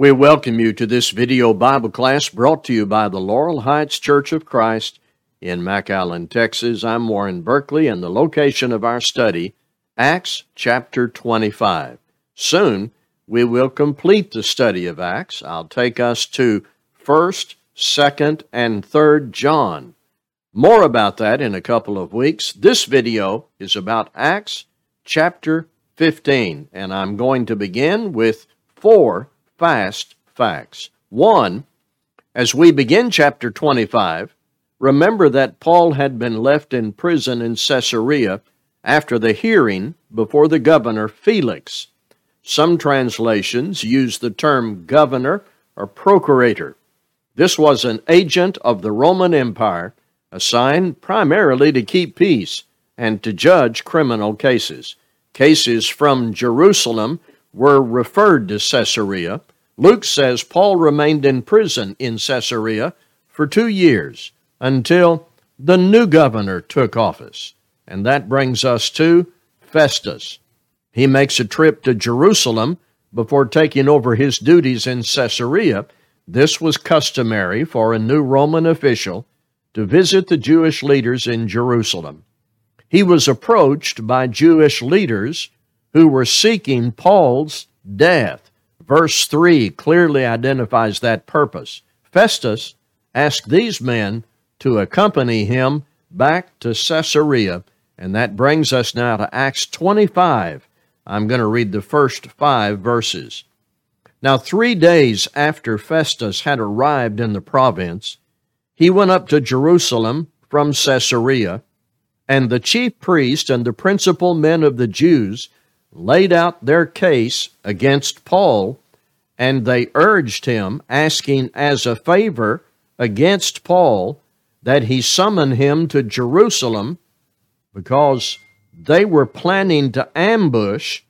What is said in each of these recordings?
We welcome you to this video Bible class brought to you by the Laurel Heights Church of Christ in McAllen, Texas. I'm Warren Berkeley, and the location of our study, Acts chapter 25. Soon we will complete the study of Acts. I'll take us to 1st, 2nd, and 3rd John. More about that in a couple of weeks. This video is about Acts chapter 15, and I'm going to begin with four fast facts. One, as we begin chapter 25, remember that Paul had been left in prison in Caesarea after the hearing before the governor Felix. Some translations use the term governor or procurator. This was an agent of the Roman Empire assigned primarily to keep peace and to judge criminal cases. Cases from Jerusalem were referred to Caesarea. Luke says Paul remained in prison in Caesarea for two years until the new governor took office. And that brings us to Festus. He makes a trip to Jerusalem before taking over his duties in Caesarea. This was customary for a new Roman official to visit the Jewish leaders in Jerusalem. He was approached by Jewish leaders who were seeking Paul's death. Verse 3 clearly identifies that purpose. Festus asked these men to accompany him back to Caesarea, and that brings us now to Acts 25. I'm going to read the first five verses. Now, three days after Festus had arrived in the province, he went up to Jerusalem from Caesarea, and the chief priest and the principal men of the Jews laid out their case against Paul, and they urged him, asking as a favor against Paul that he summon him to Jerusalem because they were planning to ambush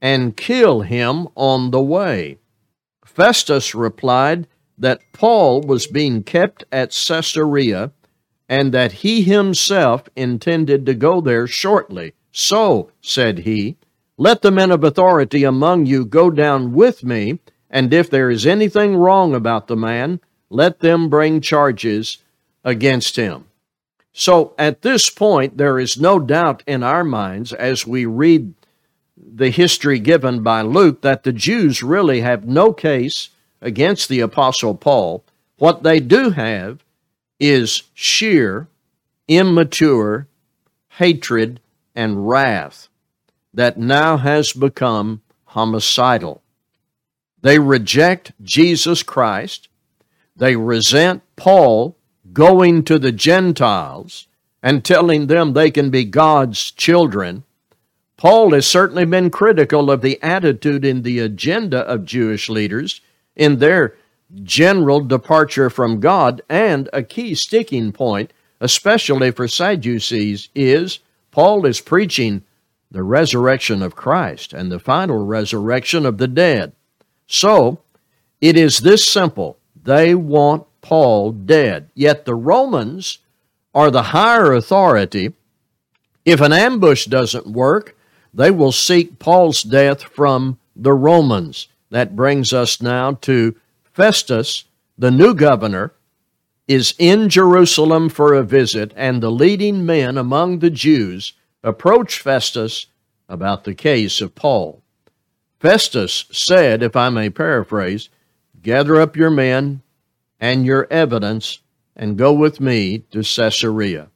and kill him on the way. Festus replied that Paul was being kept at Caesarea and that he himself intended to go there shortly. So, said he, let the men of authority among you go down with me, and if there is anything wrong about the man, let them bring charges against him. So at this point, there is no doubt in our minds as we read the history given by Luke that the Jews really have no case against the Apostle Paul. What they do have is sheer, immature hatred and wrath that now has become homicidal. They reject Jesus Christ. They resent Paul going to the Gentiles and telling them they can be God's children. Paul has certainly been critical of the attitude and the agenda of Jewish leaders in their general departure from God, and a key sticking point, especially for Sadducees, is Paul is preaching the resurrection of Christ and the final resurrection of the dead. So, it is this simple. They want Paul dead. Yet the Romans are the higher authority. If an ambush doesn't work, they will seek Paul's death from the Romans. That brings us now to Festus, the new governor, is in Jerusalem for a visit, and the leading men among the Jews approached Festus about the case of Paul. Festus said, if I may paraphrase, Gather up your men and your evidence and go with me to Caesarea.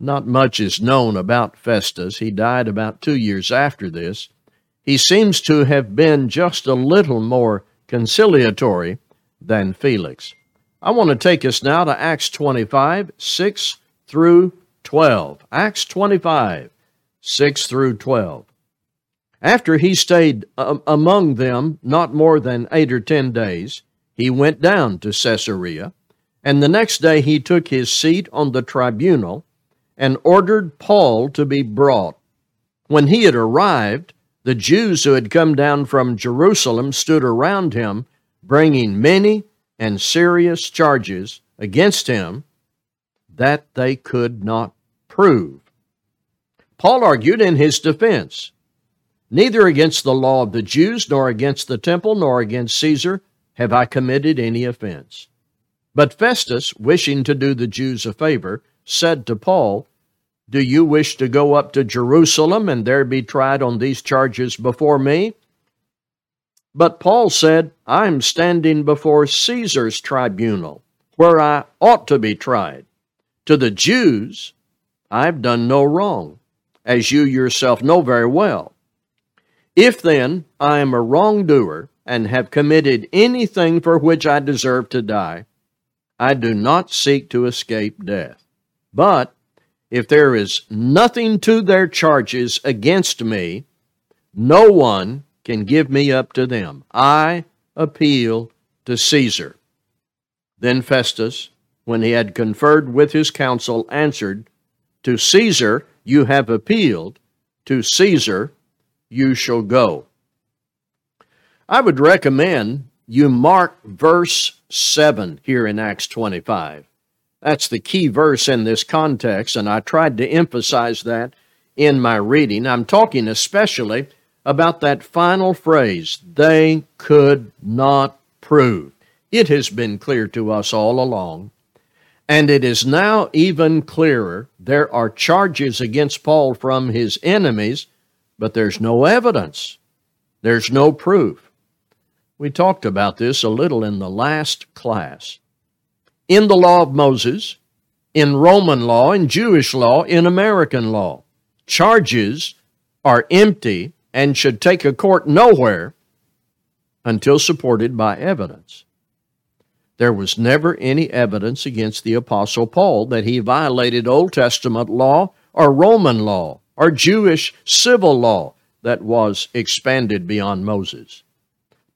Not much is known about Festus. He died about two years after this. He seems to have been just a little more conciliatory than Felix. I want to take us now to Acts 25, 6 through 12. Acts 25, 6 through 12. After he stayed um, among them not more than eight or ten days, he went down to Caesarea, and the next day he took his seat on the tribunal and ordered Paul to be brought. When he had arrived, the Jews who had come down from Jerusalem stood around him, bringing many and serious charges against him that they could not prove. Paul argued in his defense neither against the law of the Jews, nor against the temple, nor against Caesar, have I committed any offense? But Festus, wishing to do the Jews a favor, said to Paul, Do you wish to go up to Jerusalem and there be tried on these charges before me? But Paul said, I am standing before Caesar's tribunal, where I ought to be tried. To the Jews, I've done no wrong, as you yourself know very well. If then I am a wrongdoer and have committed anything for which I deserve to die, I do not seek to escape death. But if there is nothing to their charges against me, no one can give me up to them. I appeal to Caesar. Then Festus, when he had conferred with his council, answered, To Caesar you have appealed, to Caesar you shall go. I would recommend you mark verse 7 here in Acts 25. That's the key verse in this context, and I tried to emphasize that in my reading. I'm talking especially about that final phrase, they could not prove. It has been clear to us all along, and it is now even clearer. There are charges against Paul from his enemies, but there's no evidence, there's no proof. We talked about this a little in the last class. In the law of Moses, in Roman law, in Jewish law, in American law, charges are empty and should take a court nowhere until supported by evidence. There was never any evidence against the Apostle Paul that he violated Old Testament law or Roman law or Jewish civil law that was expanded beyond Moses.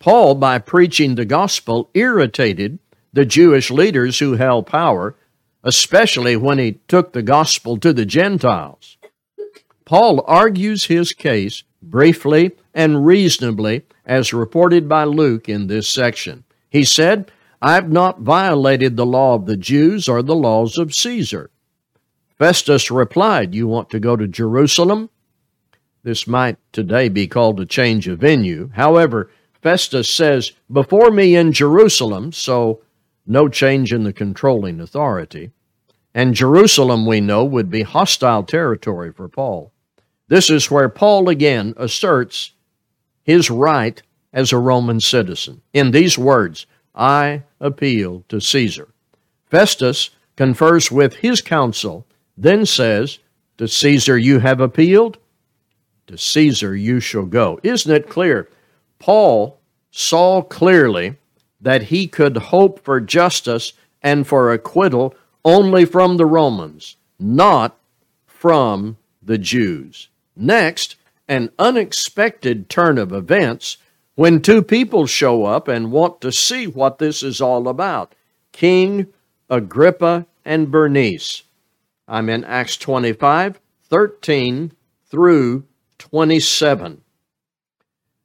Paul, by preaching the gospel, irritated the Jewish leaders who held power, especially when he took the gospel to the Gentiles. Paul argues his case briefly and reasonably, as reported by Luke in this section. He said, I've not violated the law of the Jews or the laws of Caesar. Festus replied, You want to go to Jerusalem? This might today be called a change of venue. However, Festus says, Before me in Jerusalem, so no change in the controlling authority. And Jerusalem, we know, would be hostile territory for Paul. This is where Paul again asserts his right as a Roman citizen. In these words, I appeal to Caesar. Festus confers with his council, then says, To Caesar you have appealed, to Caesar you shall go. Isn't it clear Paul saw clearly that he could hope for justice and for acquittal only from the Romans, not from the Jews. Next, an unexpected turn of events when two people show up and want to see what this is all about King Agrippa and Bernice. I'm in Acts 25 13 through 27.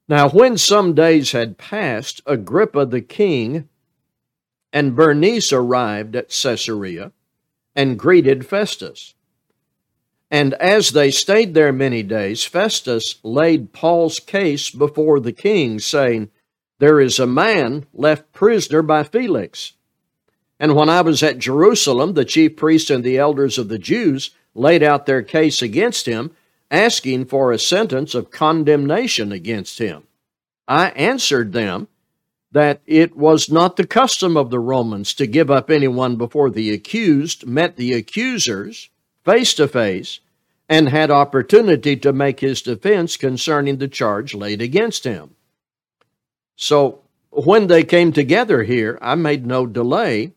Now, when some days had passed, Agrippa the king and Bernice arrived at Caesarea and greeted Festus. And as they stayed there many days, Festus laid Paul's case before the king, saying, There is a man left prisoner by Felix. And when I was at Jerusalem, the chief priests and the elders of the Jews laid out their case against him asking for a sentence of condemnation against him. I answered them that it was not the custom of the Romans to give up anyone before the accused met the accusers face to face and had opportunity to make his defense concerning the charge laid against him. So when they came together here, I made no delay,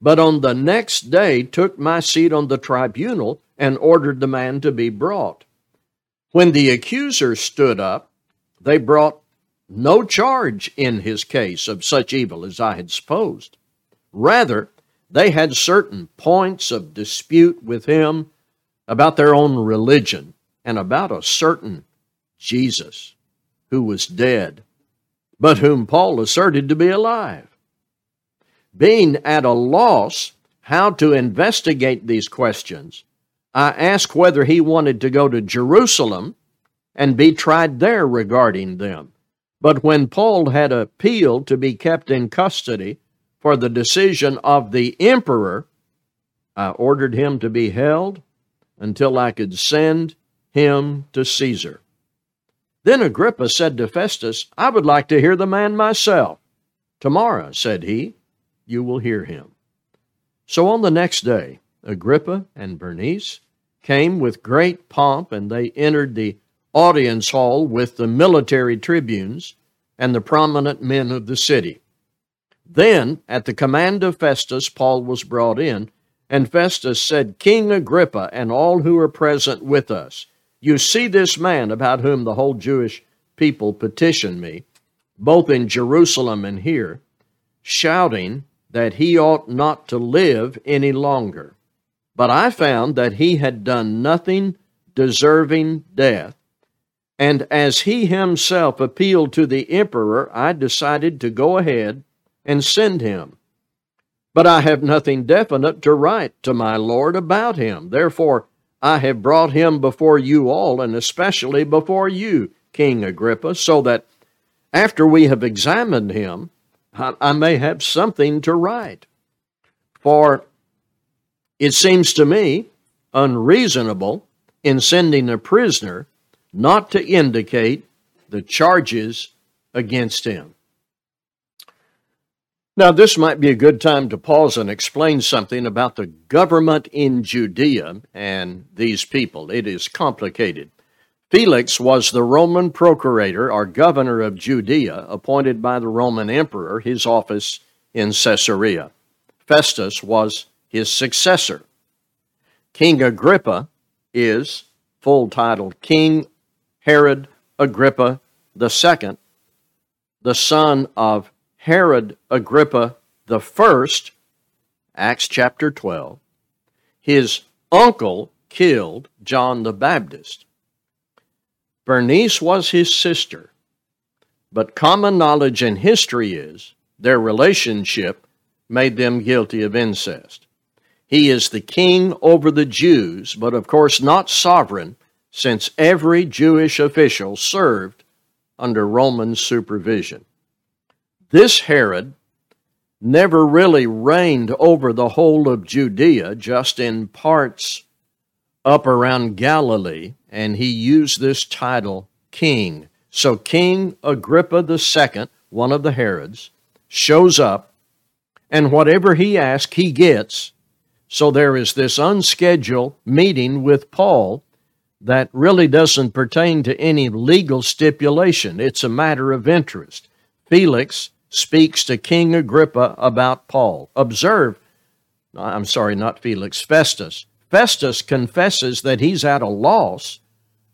but on the next day took my seat on the tribunal and ordered the man to be brought. When the accusers stood up, they brought no charge in his case of such evil as I had supposed. Rather, they had certain points of dispute with him about their own religion and about a certain Jesus who was dead, but whom Paul asserted to be alive. Being at a loss how to investigate these questions, I asked whether he wanted to go to Jerusalem and be tried there regarding them. But when Paul had appealed to be kept in custody for the decision of the emperor, I ordered him to be held until I could send him to Caesar. Then Agrippa said to Festus, I would like to hear the man myself. Tomorrow, said he, you will hear him. So on the next day, Agrippa and Bernice came with great pomp, and they entered the audience hall with the military tribunes and the prominent men of the city. Then, at the command of Festus, Paul was brought in, and Festus said, King Agrippa and all who are present with us, you see this man about whom the whole Jewish people petitioned me, both in Jerusalem and here, shouting that he ought not to live any longer. But I found that he had done nothing deserving death. And as he himself appealed to the emperor, I decided to go ahead and send him. But I have nothing definite to write to my Lord about him. Therefore, I have brought him before you all, and especially before you, King Agrippa, so that after we have examined him, I may have something to write. For it seems to me unreasonable in sending a prisoner not to indicate the charges against him. Now, this might be a good time to pause and explain something about the government in Judea and these people. It is complicated. Felix was the Roman procurator or governor of Judea, appointed by the Roman emperor, his office in Caesarea. Festus was his successor. King Agrippa is full title King Herod Agrippa II, the son of Herod Agrippa the first, Acts chapter 12, his uncle killed John the Baptist. Bernice was his sister, but common knowledge in history is their relationship made them guilty of incest. He is the king over the Jews, but of course not sovereign, since every Jewish official served under Roman supervision. This Herod never really reigned over the whole of Judea, just in parts up around Galilee, and he used this title king. So King Agrippa II, one of the Herods, shows up, and whatever he asks, he gets. So there is this unscheduled meeting with Paul that really doesn't pertain to any legal stipulation. It's a matter of interest. Felix speaks to King Agrippa about Paul. Observe, I'm sorry, not Felix, Festus. Festus confesses that he's at a loss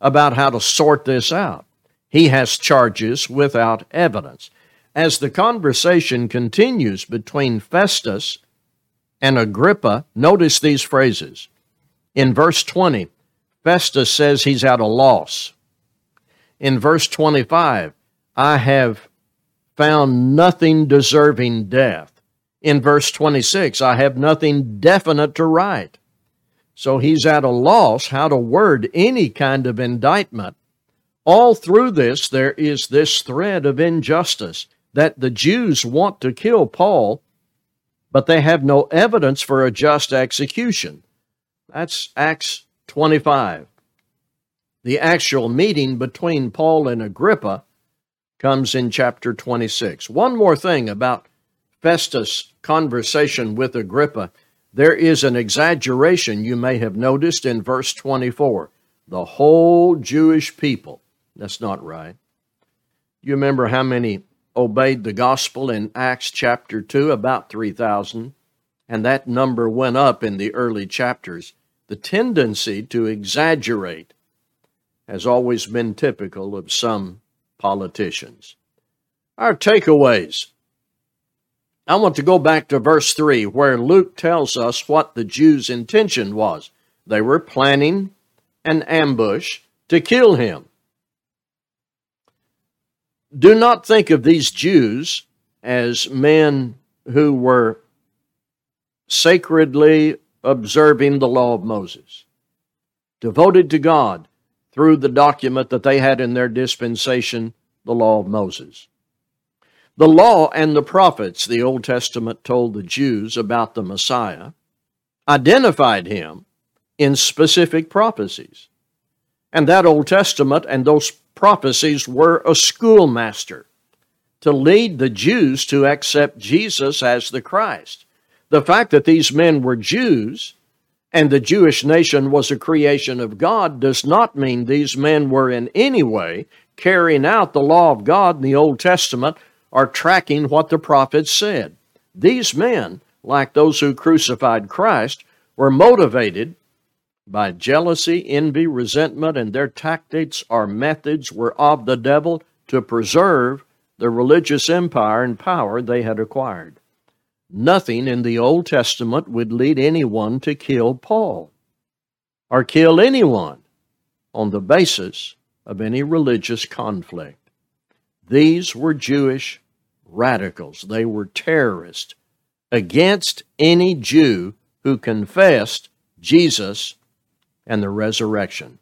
about how to sort this out. He has charges without evidence. As the conversation continues between Festus and Agrippa, notice these phrases. In verse 20, Festus says he's at a loss. In verse 25, I have found nothing deserving death. In verse 26, I have nothing definite to write. So he's at a loss how to word any kind of indictment. All through this, there is this thread of injustice that the Jews want to kill Paul, but they have no evidence for a just execution. That's Acts 25. The actual meeting between Paul and Agrippa comes in chapter 26. One more thing about Festus' conversation with Agrippa. There is an exaggeration you may have noticed in verse 24. The whole Jewish people. That's not right. You remember how many obeyed the gospel in Acts chapter 2? About 3,000. And that number went up in the early chapters. The tendency to exaggerate has always been typical of some politicians. Our takeaways. I want to go back to verse 3 where Luke tells us what the Jews' intention was. They were planning an ambush to kill him. Do not think of these Jews as men who were sacredly observing the law of Moses, devoted to God, through the document that they had in their dispensation, the law of Moses. The law and the prophets, the Old Testament told the Jews about the Messiah, identified him in specific prophecies. And that Old Testament and those prophecies were a schoolmaster to lead the Jews to accept Jesus as the Christ. The fact that these men were Jews and the Jewish nation was a creation of God does not mean these men were in any way carrying out the law of God in the Old Testament or tracking what the prophets said. These men, like those who crucified Christ, were motivated by jealousy, envy, resentment, and their tactics or methods were of the devil to preserve the religious empire and power they had acquired. Nothing in the Old Testament would lead anyone to kill Paul or kill anyone on the basis of any religious conflict. These were Jewish radicals. They were terrorists against any Jew who confessed Jesus and the resurrection.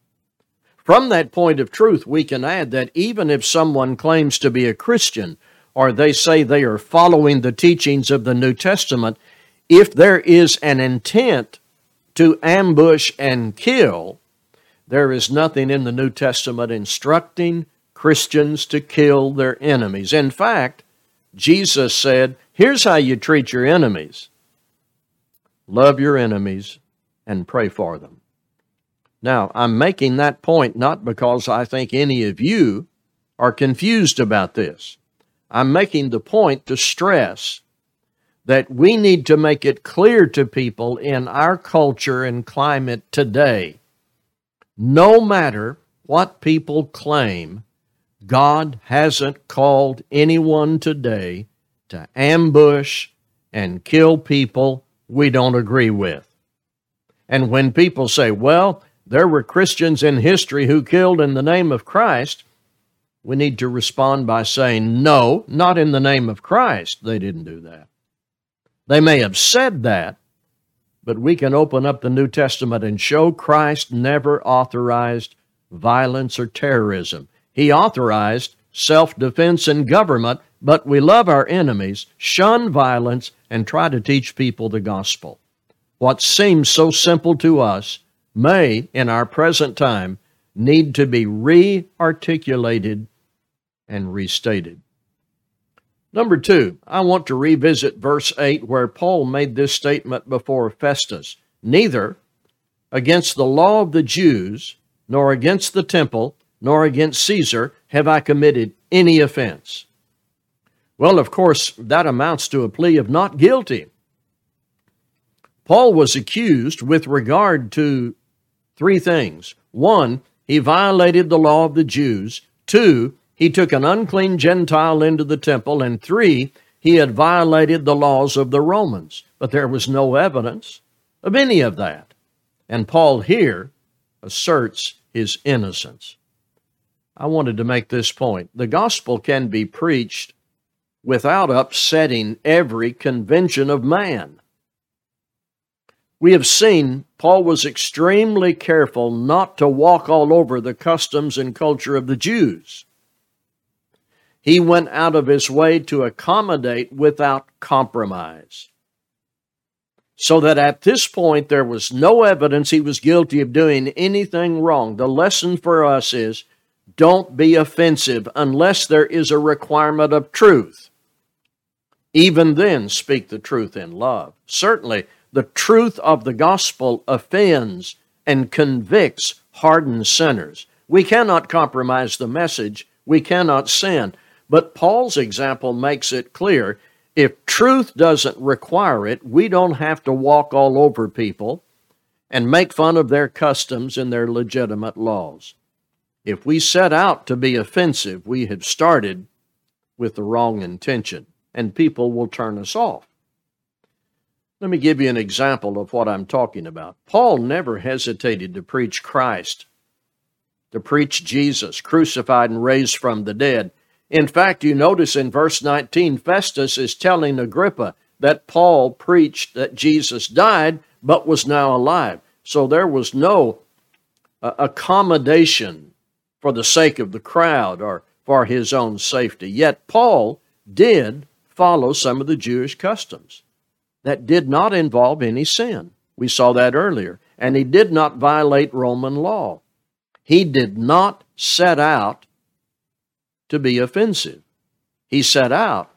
From that point of truth, we can add that even if someone claims to be a Christian or they say they are following the teachings of the New Testament, if there is an intent to ambush and kill, there is nothing in the New Testament instructing Christians to kill their enemies. In fact, Jesus said, Here's how you treat your enemies love your enemies and pray for them. Now, I'm making that point not because I think any of you are confused about this. I'm making the point to stress that we need to make it clear to people in our culture and climate today no matter what people claim, God hasn't called anyone today to ambush and kill people we don't agree with. And when people say, well, there were Christians in history who killed in the name of Christ, we need to respond by saying, no, not in the name of Christ. They didn't do that. They may have said that, but we can open up the New Testament and show Christ never authorized violence or terrorism. He authorized self defense and government, but we love our enemies, shun violence, and try to teach people the gospel. What seems so simple to us may, in our present time, need to be re articulated and restated. Number two, I want to revisit verse 8 where Paul made this statement before Festus Neither against the law of the Jews, nor against the temple, nor against Caesar have I committed any offense. Well, of course, that amounts to a plea of not guilty. Paul was accused with regard to three things. One, he violated the law of the Jews. Two, he took an unclean Gentile into the temple, and three, he had violated the laws of the Romans. But there was no evidence of any of that. And Paul here asserts his innocence. I wanted to make this point. The gospel can be preached without upsetting every convention of man. We have seen Paul was extremely careful not to walk all over the customs and culture of the Jews. He went out of his way to accommodate without compromise. So that at this point there was no evidence he was guilty of doing anything wrong. The lesson for us is don't be offensive unless there is a requirement of truth. Even then, speak the truth in love. Certainly, the truth of the gospel offends and convicts hardened sinners. We cannot compromise the message. We cannot sin. But Paul's example makes it clear if truth doesn't require it, we don't have to walk all over people and make fun of their customs and their legitimate laws. If we set out to be offensive, we have started with the wrong intention, and people will turn us off. Let me give you an example of what I'm talking about. Paul never hesitated to preach Christ, to preach Jesus, crucified and raised from the dead. In fact, you notice in verse 19, Festus is telling Agrippa that Paul preached that Jesus died but was now alive. So there was no uh, accommodation for the sake of the crowd or for his own safety. Yet Paul did follow some of the Jewish customs that did not involve any sin. We saw that earlier. And he did not violate Roman law. He did not set out to be offensive. He set out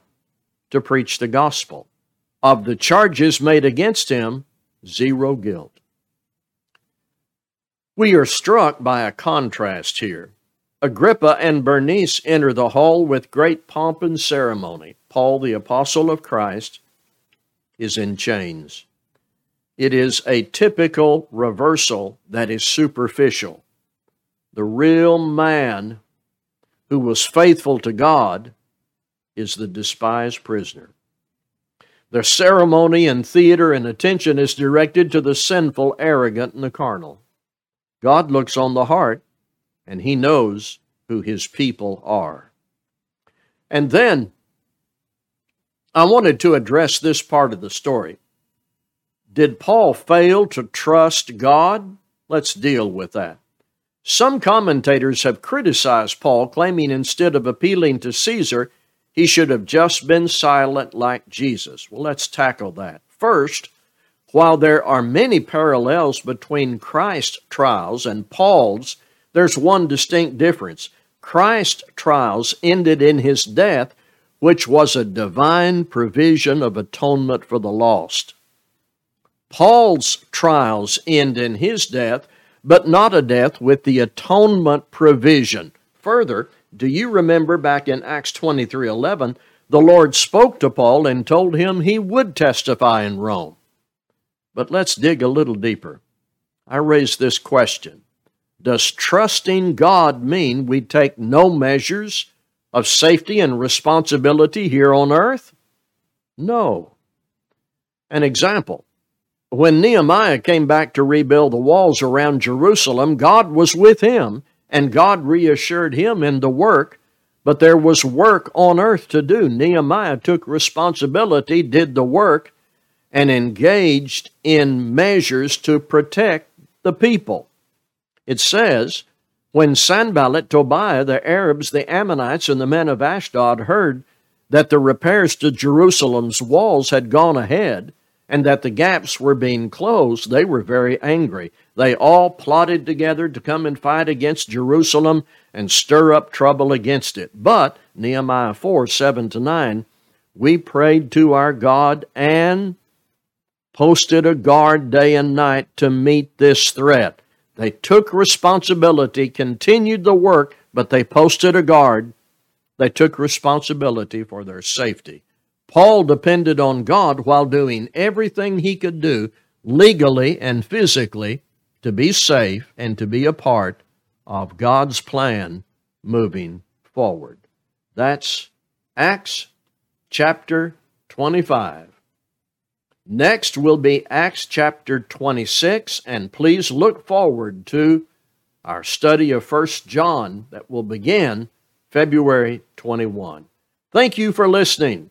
to preach the gospel. Of the charges made against him, zero guilt. We are struck by a contrast here. Agrippa and Bernice enter the hall with great pomp and ceremony. Paul, the apostle of Christ, is in chains. It is a typical reversal that is superficial. The real man who was faithful to God is the despised prisoner. The ceremony and theater and attention is directed to the sinful, arrogant, and the carnal. God looks on the heart, and He knows who His people are. And then I wanted to address this part of the story. Did Paul fail to trust God? Let's deal with that. Some commentators have criticized Paul, claiming instead of appealing to Caesar, he should have just been silent like Jesus. Well, let's tackle that. First, while there are many parallels between Christ's trials and Paul's, there's one distinct difference. Christ's trials ended in his death, which was a divine provision of atonement for the lost. Paul's trials end in his death, but not a death with the atonement provision. Further, do you remember back in Acts 23 11, the Lord spoke to Paul and told him he would testify in Rome? But let's dig a little deeper. I raise this question Does trusting God mean we take no measures of safety and responsibility here on earth? No. An example when Nehemiah came back to rebuild the walls around Jerusalem, God was with him and God reassured him in the work, but there was work on earth to do. Nehemiah took responsibility, did the work, and engaged in measures to protect the people. It says, when Sanballat, Tobiah, the Arabs, the Ammonites, and the men of Ashdod heard that the repairs to Jerusalem's walls had gone ahead, and that the gaps were being closed, they were very angry. They all plotted together to come and fight against Jerusalem and stir up trouble against it. But, Nehemiah 4 7 to 9, we prayed to our God and posted a guard day and night to meet this threat. They took responsibility, continued the work, but they posted a guard. They took responsibility for their safety. Paul depended on God while doing everything he could do legally and physically to be safe and to be a part of God's plan moving forward. That's Acts chapter 25. Next will be Acts chapter 26, and please look forward to our study of 1 John that will begin February 21. Thank you for listening.